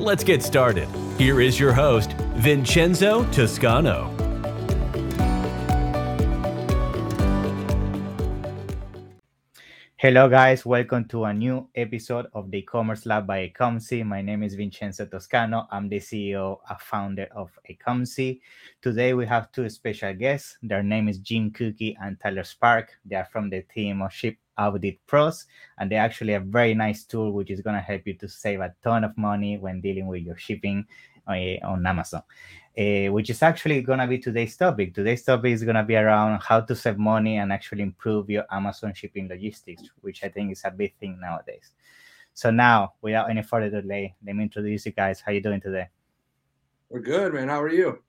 Let's get started. Here is your host, Vincenzo Toscano. Hello, guys. Welcome to a new episode of the e-commerce lab by Ecomcy. My name is Vincenzo Toscano. I'm the CEO and founder of Ecomcy. Today, we have two special guests. Their name is Jim Kuckie and Tyler Stark. They are from the team of Ship Audit Pros, and they're actually a very nice tool which is going to help you to save a ton of money when dealing with your shipping on Amazon uh, which is actually going to be today's topic. Today's topic is going to be around how to save money and actually improve your Amazon shipping logistics, which I think is a big thing nowadays. So now, without any further delay, let me introduce you guys. How you doing today? We're good, man. How are you?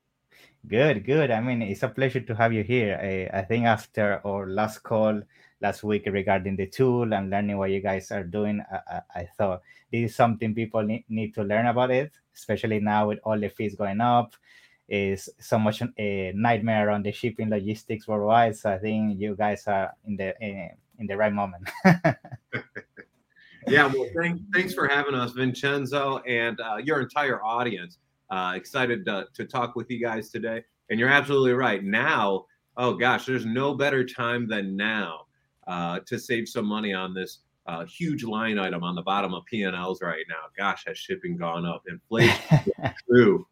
Good, good. I mean, it's a pleasure to have you here. I, I think after our last call last week regarding the tool and learning what you guys are doing, I, I, I thought this is something people need, need to learn about it, especially now with all the fees going up is so much a nightmare around the shipping logistics worldwide. So I think you guys are in the in, in the right moment. yeah, well, thank, thanks for having us, Vincenzo, and uh, your entire audience. Uh, excited to, to talk with you guys today. And you're absolutely right. Now, oh gosh, there's no better time than now uh, to save some money on this uh, huge line item on the bottom of P&Ls right now. Gosh, has shipping gone up? Inflation, true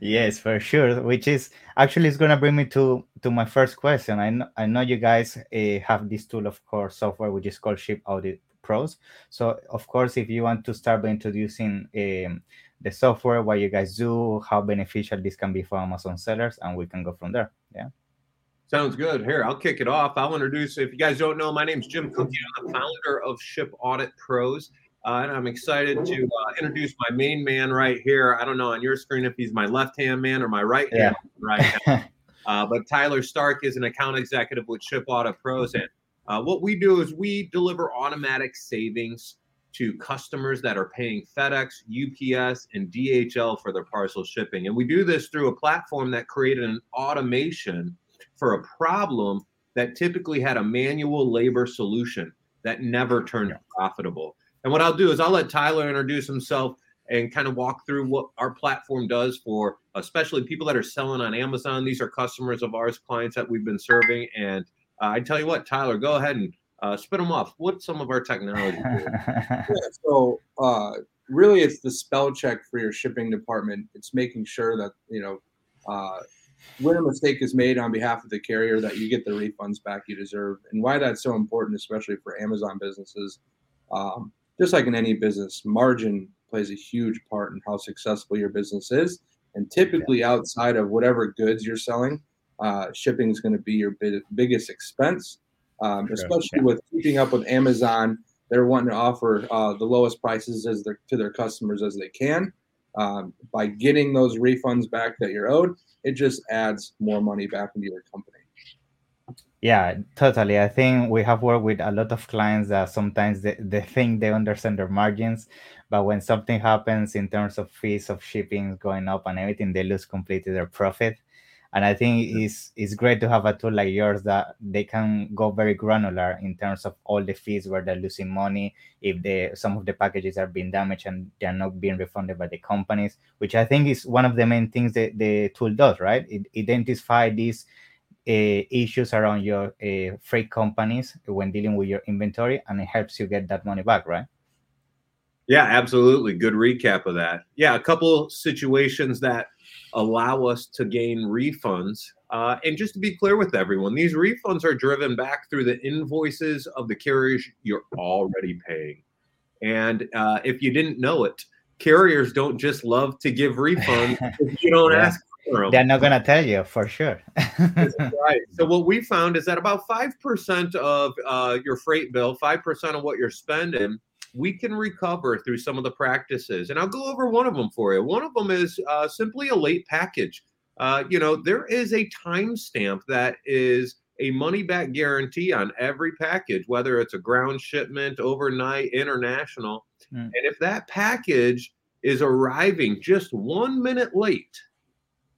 yes for sure which is actually is going to bring me to to my first question i know, I know you guys uh, have this tool of course software which is called ship audit pros so of course if you want to start by introducing um, the software what you guys do how beneficial this can be for amazon sellers and we can go from there yeah Sounds good. Here, I'll kick it off. I'll introduce, if you guys don't know, my name is Jim Kuckie. I'm the founder of Ship Audit Pros. Uh, and I'm excited to uh, introduce my main man right here. I don't know on your screen if he's my left hand man or my right hand yeah. right uh, but Tyler Stark is an account executive with Ship Audit Pros. And uh, what we do is we deliver automatic savings to customers that are paying FedEx, UPS, and DHL for their parcel shipping. And we do this through a platform that created an automation for a problem that typically had a manual labor solution that never turned yeah. profitable. And what I'll do is I'll let Tyler introduce himself and kind of walk through what our platform does for especially people that are selling on Amazon. These are customers of ours, clients that we've been serving. And uh, I tell you what, Tyler, go ahead and uh, spit them off. What's some of our technology? yeah, so uh, really, it's the spell check for your shipping department. It's making sure that you know uh, when a mistake is made on behalf of the carrier, that you get the refunds back you deserve. And why that's so important, especially for Amazon businesses. Um, just like in any business, margin plays a huge part in how successful your business is. And typically, yeah. outside of whatever goods you're selling, uh, shipping is going to be your big, biggest expense. Um, especially yeah. with keeping up with Amazon, they're wanting to offer uh, the lowest prices as their, to their customers as they can. Um, by getting those refunds back that you're owed, it just adds more money back into your company. Yeah, totally. I think we have worked with a lot of clients that sometimes they, they think they understand their margins, but when something happens in terms of fees of shipping going up and everything, they lose completely their profit. And I think it's it's great to have a tool like yours that they can go very granular in terms of all the fees where they're losing money, if they some of the packages are being damaged and they're not being refunded by the companies, which I think is one of the main things that the tool does, right? It identify these uh, issues around your uh, freight companies when dealing with your inventory and it helps you get that money back right? Yeah absolutely. Good recap of that. Yeah a couple situations that allow us to gain refunds uh, and just to be clear with everyone these refunds are driven back through the invoices of the carriers you're already paying and uh, if you didn't know it carriers don't just love to give refunds if you don't yeah. ask they're not going to tell you for sure. right. So what we found is that about five percent of uh, your freight bill, five percent of what you're spending, we can recover through some of the practices. And I'll go over one of them for you. One of them is uh, simply a late package. Uh, you know, there is a timestamp that is a money back guarantee on every package, whether it's a ground shipment, overnight, international. Mm. And if that package is arriving just one minute late,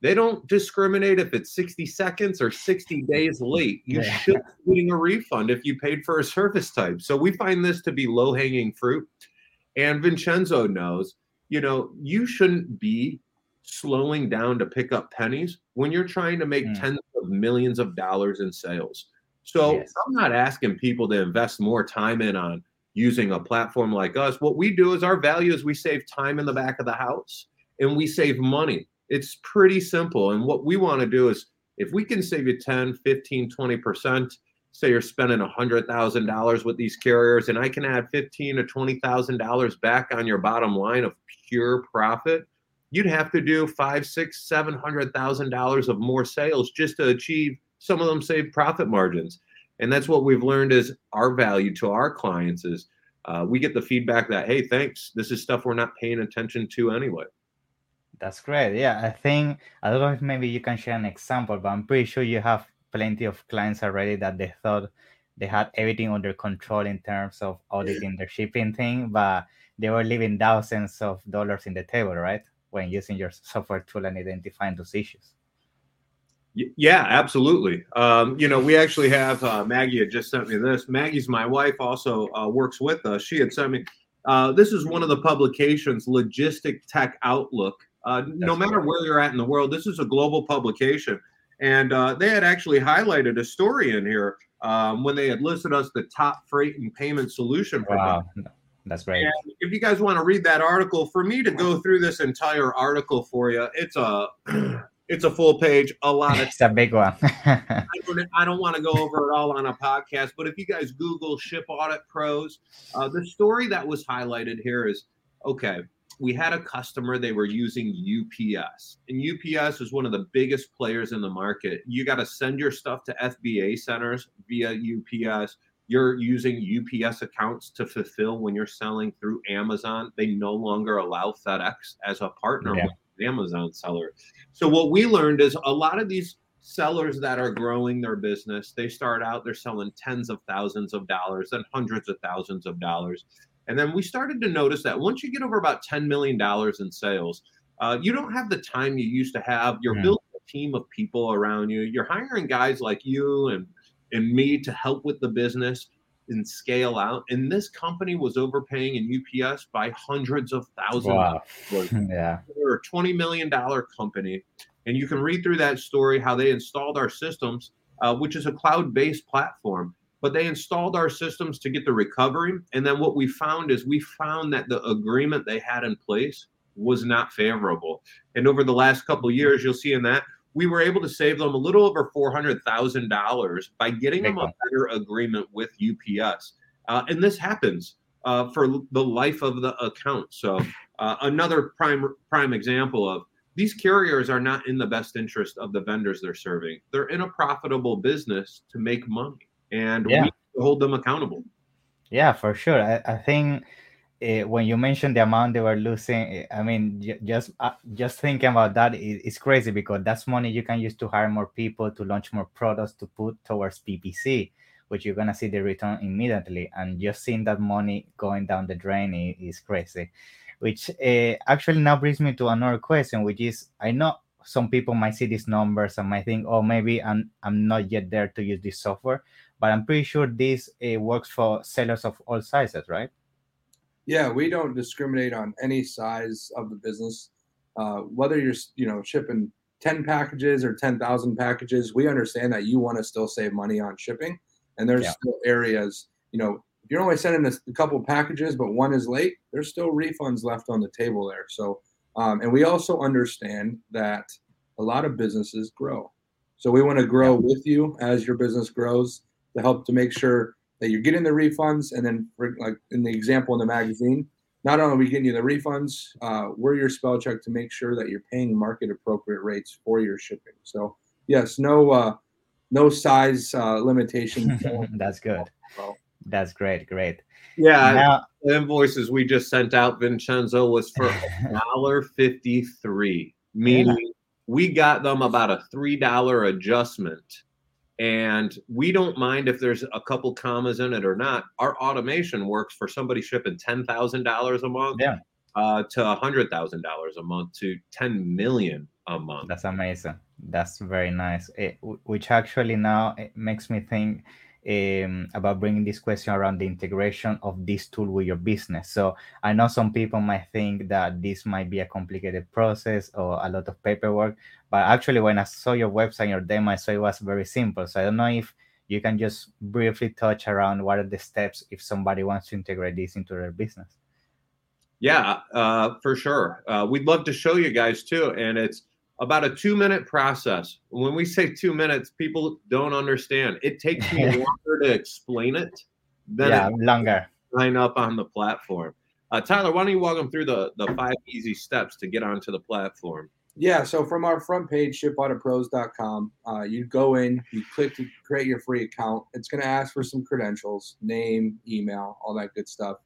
they don't discriminate if it's 60 seconds or 60 days late. You yeah. should be getting a refund if you paid for a service type. So we find this to be low hanging fruit. And Vincenzo knows, you know, you shouldn't be slowing down to pick up pennies when you're trying to make mm. tens of millions of dollars in sales. So yes. I'm not asking people to invest more time in on using a platform like us. What we do is our value is we save time in the back of the house and we save money it's pretty simple. And what we want to do is if we can save you 10, 15, 20%, say you're spending $100,000 with these carriers and I can add 15 to $20,000 back on your bottom line of pure profit, you'd have to do five, six, seven hundred thousand dollars of more sales just to achieve some of them save profit margins. And that's what we've learned is our value to our clients is uh, we get the feedback that, hey, thanks. This is stuff we're not paying attention to anyway. That's great. Yeah, I think I don't know if maybe you can share an example, but I'm pretty sure you have plenty of clients already that they thought they had everything under control in terms of auditing their shipping thing, but they were leaving thousands of dollars in the table, right? When using your software tool and identifying those issues. Yeah, absolutely. Um, you know, we actually have uh, Maggie had just sent me this. Maggie's my wife, also uh, works with us. She had sent me. Uh, this is one of the publications, Logistic Tech Outlook uh, no matter where you're at in the world, this is a global publication. And uh, they had actually highlighted a story in here um, when they had listed us the top freight and payment solution provider. Wow. That's great. And if you guys want to read that article, for me to go through this entire article for you, it's a it's a full page, a lot of. It's a big one. I, don't, I don't want to go over it all on a podcast, but if you guys Google Ship Audit Pros, uh, the story that was highlighted here is okay we had a customer they were using UPS, and UPS is one of the biggest players in the market. You got to send your stuff to FBA centers via UPS. You're using UPS accounts to fulfill when you're selling through Amazon. They no longer allow FedEx as a partner yeah. with Amazon seller. So what we learned is a lot of these sellers that are growing their business, they start out they're selling tens of thousands of dollars and hundreds of thousands of dollars and then we started to notice that once you get over about $10 million in sales, uh, you don't have the time you used to have. You're yeah. building a team of people around you. You're hiring guys like you and, and me to help with the business and scale out. And this company was overpaying in UPS by hundreds of thousands. Wow. yeah. They're a $20 million company. And you can read through that story how they installed our systems, uh, which is a cloud based platform but they installed our systems to get the recovery. And then what we found is we found that the agreement they had in place was not favorable. And over the last couple years, you'll see in that we were able to save them a little over four hundred thousand dollars by getting them a better agreement with UPS. Uh, and this happens uh, for the life of the account. So uh, another prime prime example of these carriers are not in the best interest of the vendors they're serving. They're in a profitable business to make money and yeah. we hold them accountable. Yeah, for sure. I, I think uh, when you mentioned the amount they were losing, eh, I mean, j- just uh, just thinking about that is, is crazy because that's money you can use to hire more people, to launch more products, to put towards PPC, which you're gonna see the return immediately. And just seeing that money going down the drain is, is crazy. Which uh, actually now brings me to another question, which is I know some people might see these numbers and might think, oh, maybe I'm I'm not yet there to use this software but I'm pretty sure this uh, works for sellers of all sizes, right? Yeah, we don't discriminate on any size of the business. Uh, whether you're you know shipping 10 packages or 10,000 packages, we understand that you want to still save money on shipping. And there's yeah. still areas, you know, if you're only sending a, a, couple packages, but one is late, there's still refunds left on the table there. So, um, and we also understand that a lot of businesses grow. So we want to grow with you as your business grows to help to make sure that you're getting the refunds. And then, like in the example in the magazine, not only are we getting you the refunds, uh, we're your spell check to make sure that you're paying market appropriate rates for your shipping. So yes, no uh, no size uh, limitation. That's good. That's great, great. Yeah, Now, the invoices we just sent out, Vincenzo, was for dollar fifty three, meaning we got them about a three dollar adjustment, and we don't mind if there's a couple commas in it or not. Our automation works for somebody shipping ten thousand dollars a month, Yeah. uh, to a hundred thousand dollars a month to ten million a month. That's amazing. That's very nice. It, which actually now it makes me think um, about bringing this question around the integration of this tool with your business. So I know some people might think that this might be a complicated process or a lot of paperwork, but actually, when I saw your website, your demo, I saw it was very simple. So I don't know if you can just briefly touch around what are the steps if somebody wants to integrate this into their business. Yeah, uh, for sure. Uh, we'd love to show you guys too. And it's about a two minute process. When we say two minutes, people don't understand. It takes me longer to explain it than yeah, longer. sign up on the platform. Uh, Tyler, why don't you walk them through the, the five easy steps to get onto the platform? Yeah, so from our front page, shipauditpros.com, uh, you go in, you click to create your free account. It's going to ask for some credentials, name, email, all that good stuff.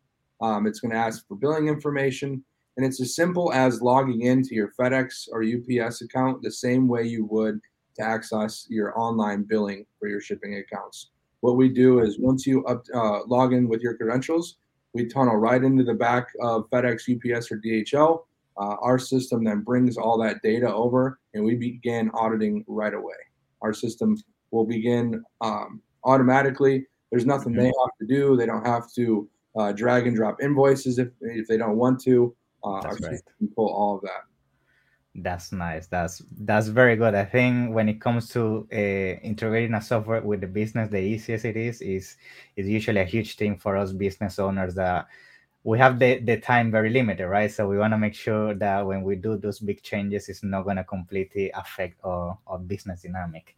Um, it's going to ask for billing information, and it's as simple as logging into your FedEx or UPS account the same way you would to access your online billing for your shipping accounts. What we do is once you up, uh, log in with your credentials, we tunnel right into the back of FedEx, UPS, or DHL. Uh, our system then brings all that data over and we begin auditing right away. Our system will begin um, automatically. There's nothing they have to do. They don't have to uh, drag and drop invoices if, if they don't want to. Uh, our That's right. system can pull all of that. That's nice. That's that's very good. I think when it comes to uh, integrating a software with the business, the easiest it is is is usually a huge thing for us business owners that we have the, the time very limited, right? So we want to make sure that when we do those big changes, it's not going to completely affect our, our business dynamic.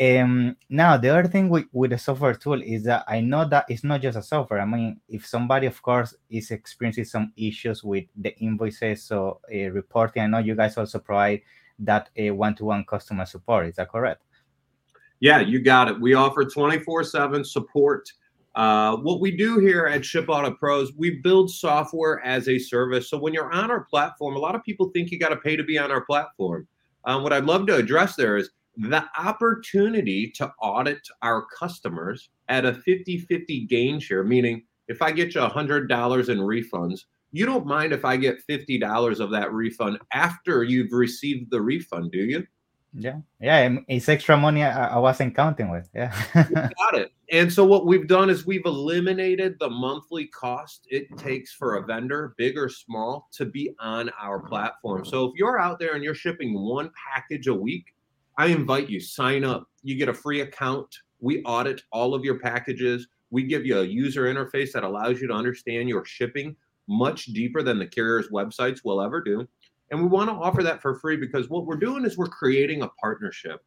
Um, now the other thing with, with the software tool is that I know that it's not just a software. I mean, if somebody, of course, is experiencing some issues with the invoices, so uh, reporting, I know you guys also provide that uh, one-to-one customer support. Is that correct? Yeah, you got it. We offer 24 7 support. Uh, what we do here at Ship Audit Pros, we build software as a service. So when you're on our platform, a lot of people think you got to pay to be on our platform. Um, what I'd love to address there is the opportunity to audit our customers at a 50 50 gain share, meaning if I get you $100 in refunds, you don't mind if I get $50 of that refund after you've received the refund, do you? Yeah, yeah, it's extra money I, I wasn't counting with. Yeah, Got it. And so what we've done is we've eliminated the monthly cost it takes for a vendor, big or small, to be on our platform. So if you're out there and you're shipping one package a week, I invite you sign up. You get a free account. We audit all of your packages. We give you a user interface that allows you to understand your shipping much deeper than the carrier's websites will ever do. And we want to offer that for free because what we're doing is we're creating a partnership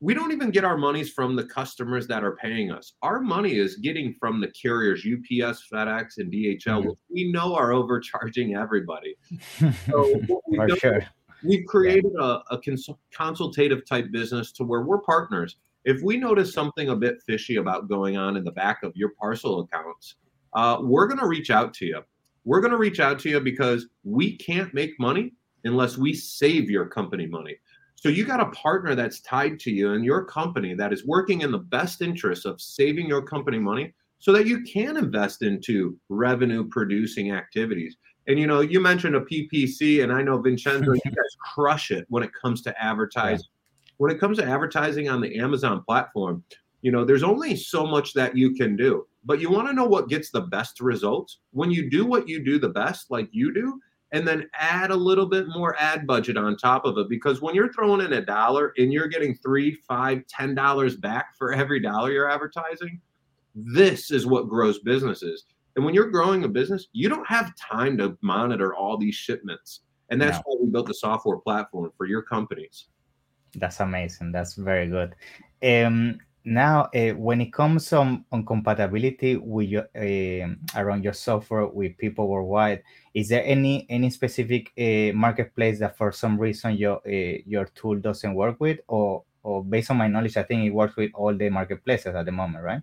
we don't even get our monies from the customers that are paying us. Our money is getting from the carriers, UPS, FedEx, and DHL, Mhm. which we know are overcharging everybody. So we've done- sure. we've created a, a cons- consultative type business to where we're partners. If we notice something a bit fishy about going on in the back of your parcel accounts, uh, we're going to reach out to you. We're going to reach out to you because we can't make money unless we save your company money. So you got a partner that's tied to you and your company that is working in the best interest of saving your company money so that you can invest into revenue producing activities. And you know, you mentioned a PPC, and I know Vincenzo, you guys crush it when it comes to advertising. When it comes to advertising on the Amazon platform, you know, there's only so much that you can do. But you want to know what gets the best results? When you do what you do the best, like you do, and then add a little bit more ad budget on top of it. Because when you're throwing in a dollar and you're getting three, five, ten dollars back for every dollar you're advertising, this is what grows businesses. And when you're growing a business, you don't have time to monitor all these shipments. And that's No. why we built the software platform for your companies. That's amazing. That's very good. Um, now, uh, when it comes on, on compatibility with your um around your software with people worldwide, is there any any specific uh, marketplace that for some reason your uh, your tool doesn't work with, or or based on my knowledge, I think it works with all the marketplaces at the moment, right?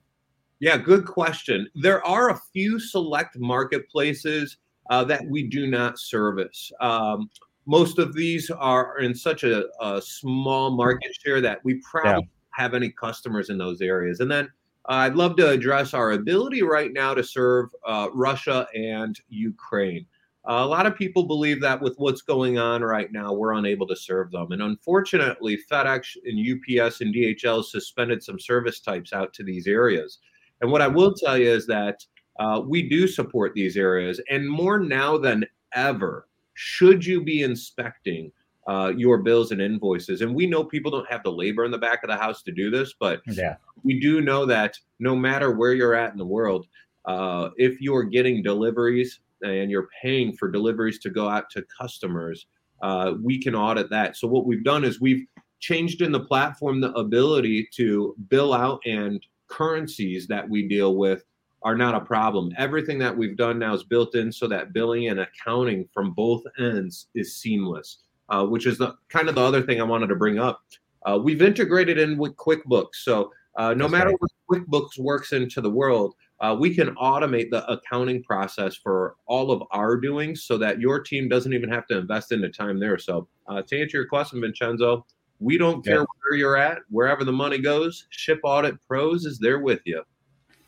Yeah, good question. There are a few select marketplaces uh, that we do not service. Um, most of these are in such a, a small market share that we probably. Have any customers in those areas. And then uh, I'd love to address our ability right now to serve uh, Russia and Ukraine. Uh, a lot of people believe that with what's going on right now, we're unable to serve them. And unfortunately, FedEx and UPS and DHL suspended some service types out to these areas. And what I will tell you is that uh, we do support these areas. And more now than ever, should you be inspecting uh, your bills and invoices. And we know people don't have the labor in the back of the house to do this, but yeah. we do know that no matter where you're at in the world, uh, if you're getting deliveries and you're paying for deliveries to go out to customers, uh, we can audit that. So what we've done is we've changed in the platform the ability to bill out and currencies that we deal with are not a problem. Everything that we've done now is built in so that billing and accounting from both ends is seamless, uh, which is the kind of the other thing I wanted to bring up. Uh, we've integrated in with QuickBooks. So uh, no That's matter right. where QuickBooks works into the world, uh, we can automate the accounting process for all of our doings so that your team doesn't even have to invest into time there. So, uh, to answer your question, Vincenzo, we don't care yeah. where you're at, wherever the money goes. Ship Audit Pros is there with you.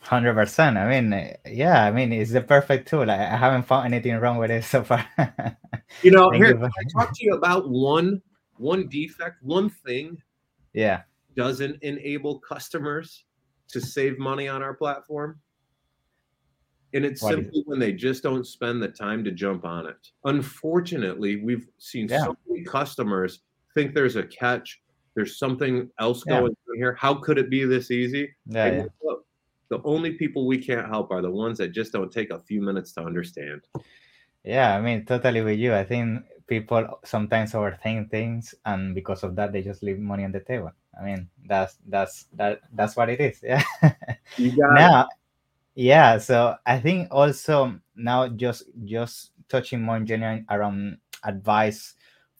Hundred percent. I mean, yeah. I mean, it's the perfect tool. I, I haven't found anything wrong with it so far. you know, here you. I talk to you about one one defect, one thing. Yeah. Doesn't enable customers to save money on our platform. And it's Why simply when they just don't spend the time to jump on it. Unfortunately, we've seen yeah. so many customers think there's a catch. There's something else yeah. going on here. How could it be this easy? Yeah, the only people we can't help are the ones that just don't take a few minutes to understand. Yeah, I mean, totally with you. I think people sometimes overthink things, and because of that, they just leave money on the table. I mean, that's that's that that's what it is. Yeah. Now, it yeah so i think also now just just touching more in general around advice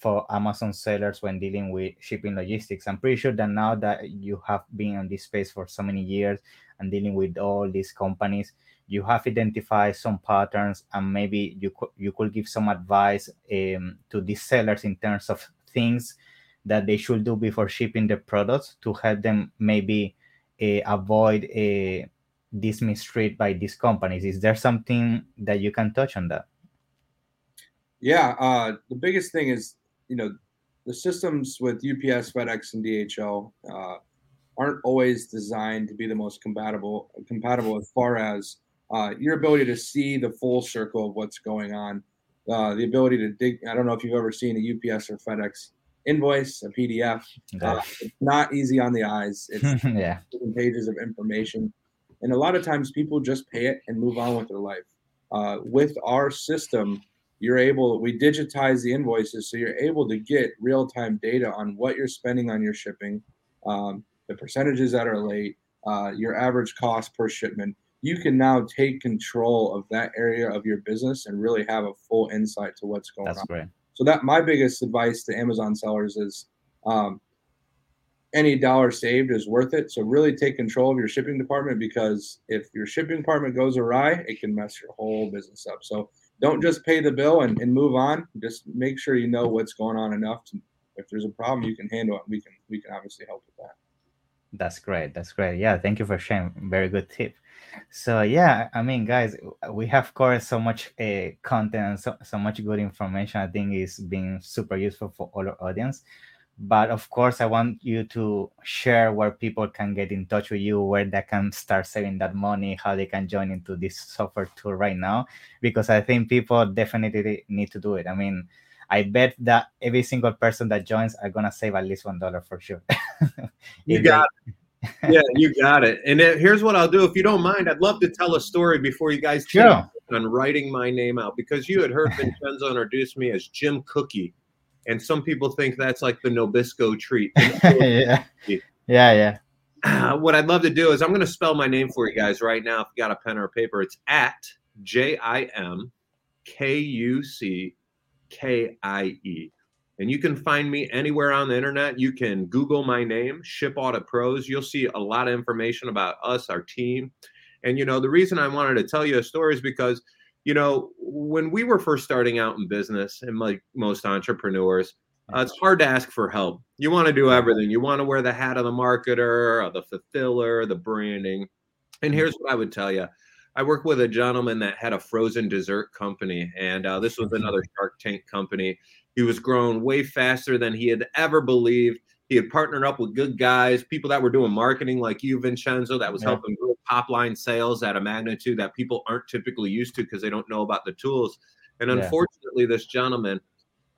for amazon sellers when dealing with shipping logistics i'm pretty sure that now that you have been in this space for so many years and dealing with all these companies you have identified some patterns and maybe you could you could give some advice um, to these sellers in terms of things that they should do before shipping the products to help them maybe uh, avoid a uh, this mistreated by these companies. Is there something that you can touch on that? Yeah, uh, the biggest thing is you know the systems with UPS, FedEx, and DHL uh, aren't always designed to be the most compatible compatible as far as uh, your ability to see the full circle of what's going on, uh, the ability to dig. I don't know if you've ever seen a UPS or FedEx invoice, a PDF. Uh, it's not easy on the eyes. It's yeah. pages of information. And a lot of times people just pay it and move on with their life. Uh, with our system, you're able, we digitize the invoices so you're able to get real time data on what you're spending on your shipping, um, the percentages that are late, uh, your average cost per shipment. You can now take control of that area of your business and really have a full insight to what's going That's on. Great. So that my biggest advice to Amazon sellers is um, any dollar saved is worth it. So really take control of your shipping department because if your shipping department goes awry, it can mess your whole business up. So don't just pay the bill and, and move on. Just make sure you know what's going on enough to if there's a problem you can handle it. We can we can obviously help with that. That's great. That's great. Yeah, thank you for sharing. Very good tip. So yeah, I mean, guys, we have covered so much uh, content, so so much good information. I think is being super useful for all our audience but of course i want you to share where people can get in touch with you where they can start saving that money how they can join into this software tool right now because i think people definitely need to do it. I mean i bet that every single person that joins are gonna save at least one dollar for sure. You got it. Yeah you got it. And here's what i'll do if you don't mind i'd love to tell a story before you guys sure. on writing my name out because you had heard vincenzo introduce me as jim cookie and some people think that's like the Nabisco treat. yeah, yeah, yeah. Uh, what I'd love to do is I'm going to spell my name for you guys right now. If you got a pen or a paper, it's at J I M K U C K I E. And you can find me anywhere on the internet. You can Google my name, Ship Audit Pros. You'll see a lot of information about us, our team. And you know, the reason I wanted to tell you a story is because you know, when we were first starting out in business, and like most entrepreneurs, uh, it's hard to ask for help. You want to do everything. You want to wear the hat of the marketer, or the fulfiller, the branding. And mm-hmm. here's what I would tell you. I worked with a gentleman that had a frozen dessert company, and uh, this was another Shark Tank company. He was growing way faster than he had ever believed. He had partnered up with good guys, people that were doing marketing like you, Vincenzo, that was yeah. helping grow top line sales at a magnitude that people aren't typically used to because they don't know about the tools. And unfortunately, yeah. this gentleman,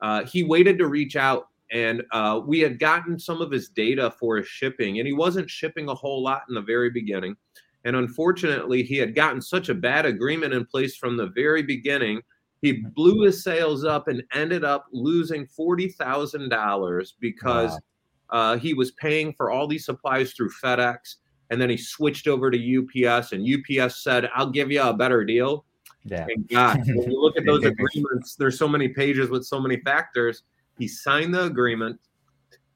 uh, he waited to reach out and uh, we had gotten some of his data for his shipping, and he wasn't shipping a whole lot in the very beginning. And unfortunately, he had gotten such a bad agreement in place from the very beginning. He blew his sales up and ended up losing $40,000 because wow uh, he was paying for all these supplies through FedEx, and then he switched over to UPS, and UPS said, "I'll give you a better deal." Yeah. And God, when you look at those agreements, there's so many pages with so many factors. He signed the agreement.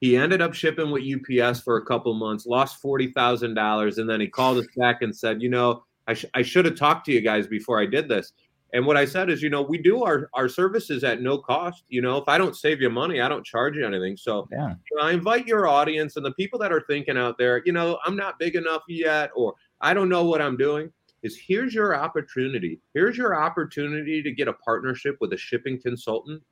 He ended up shipping with UPS for a couple months, lost forty thousand dollars, and then he called us back and said, "You know, I, sh- I should have talked to you guys before I did this." And what I said is, you know, we do our, our services at no cost. You know, if I don't save you money, I don't charge you anything. So yeah. you know, I invite your audience and the people that are thinking out there, you know, I'm not big enough yet, or I don't know what I'm doing. Is here's your opportunity. Here's your opportunity to get a partnership with a shipping consultant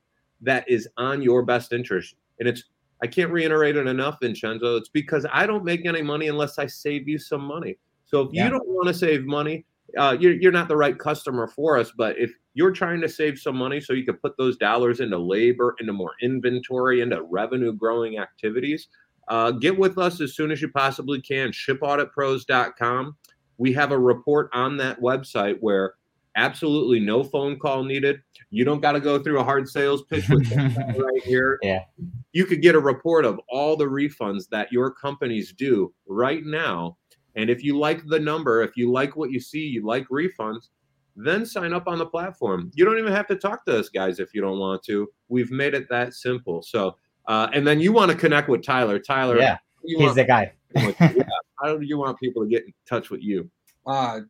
that is on your best interest. And it's I can't reiterate it enough, Vincenzo. It's because I don't make any money unless I save you some money. So if yeah. you don't want to save money, uh, you're, you're not the right customer for us. But if you're trying to save some money so you can put those dollars into labor, into more inventory, into revenue growing activities, uh, get with us as soon as you possibly can. ShipAuditPros.com. We have a report on that website where absolutely no phone call needed. You don't got to go through a hard sales pitch with right here. Yeah. You could get a report of all the refunds that your companies do right now and if you like the number, if you like what you see, you like refunds, then sign up on the platform. You don't even have to talk to us guys if you don't want to. We've made it that simple. So, uh, and then you want to connect with Tyler. Tyler, yeah, he's the guy. yeah. How do you want people to get in touch with you? Uh,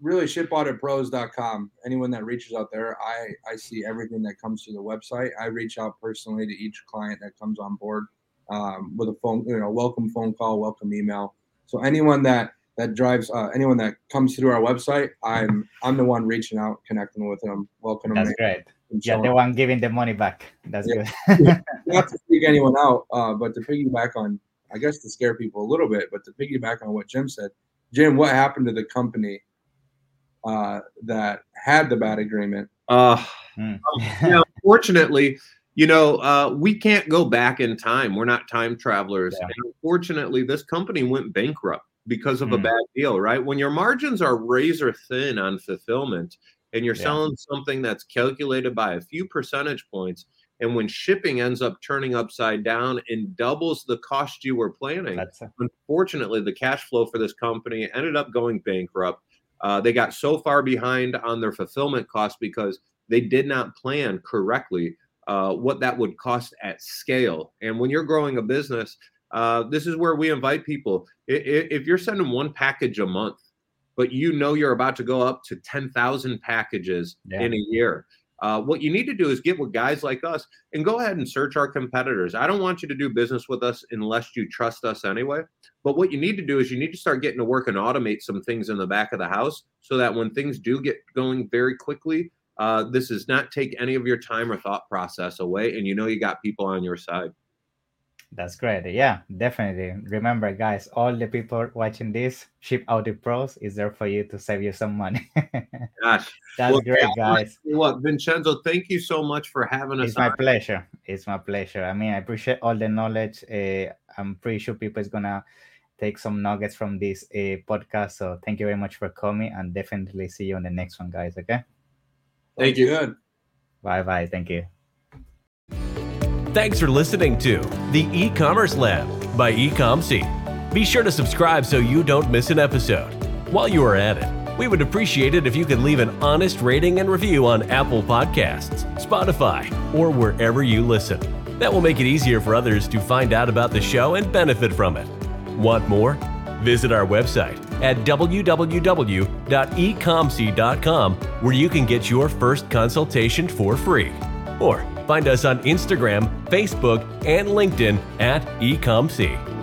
really, shipauditpros.com. Anyone that reaches out there, I, I see everything that comes to the website. I reach out personally to each client that comes on board um, with a phone, you know, welcome phone call, welcome email. So anyone that that drives uh, anyone that comes through our website, I'm I'm the one reaching out, connecting with them, welcoming them. That's great. Yeah, the one giving the money back. That's yeah. good. Not to speak anyone out, uh, but to piggyback on, I guess to scare people a little bit, but to piggyback on what Jim said, Jim, what happened to the company uh, that had the bad agreement? Uh, mm. um, unfortunately, you know, uh, we can't go back in time. We're not time travelers. Yeah. unfortunately, this company went bankrupt because of mm. a bad deal, right? When your margins are razor thin on fulfillment and you're yeah. selling something that's calculated by a few percentage points, and when shipping ends up turning upside down and doubles the cost you were planning, a- unfortunately, the cash flow for this company ended up going bankrupt. Uh, they got so far behind on their fulfillment costs because they did not plan correctly uh, what that would cost at scale. And when you're growing a business, uh, this is where we invite people. If, if you're sending one package a month, but you know you're about to go up to 10,000 packages yeah. in a year, uh, what you need to do is get with guys like us and go ahead and search our competitors. I don't want you to do business with us unless you trust us anyway. But what you need to do is you need to start getting to work and automate some things in the back of the house so that when things do get going very quickly, uh, this does not take any of your time or thought process away, and you know you got people on your side. That's great. Yeah, definitely. Remember, guys, all the people watching this, Ship Audit Pros is there for you to save you some money. Gosh, that's well, great, guys. What, Vincenzo? Thank you so much for having us. It's on. my pleasure. It's my pleasure. I mean, I appreciate all the knowledge. Uh, I'm pretty sure people is gonna take some nuggets from this uh, podcast. So thank you very much for coming, and definitely see you on the next one, guys. Okay. Thank you. Good. Bye bye. Thank you. Thanks for listening to the e-commerce lab by Ecomcy. Be sure to subscribe so you don't miss an episode. While you are at it, we would appreciate it if you could leave an honest rating and review on Apple Podcasts, Spotify, or wherever you listen. That will make it easier for others to find out about the show and benefit from it. Want more? Visit our website at www.ecomcy.com where you can get your first consultation for free. Or find us on Instagram, Facebook, and LinkedIn at ecomcy.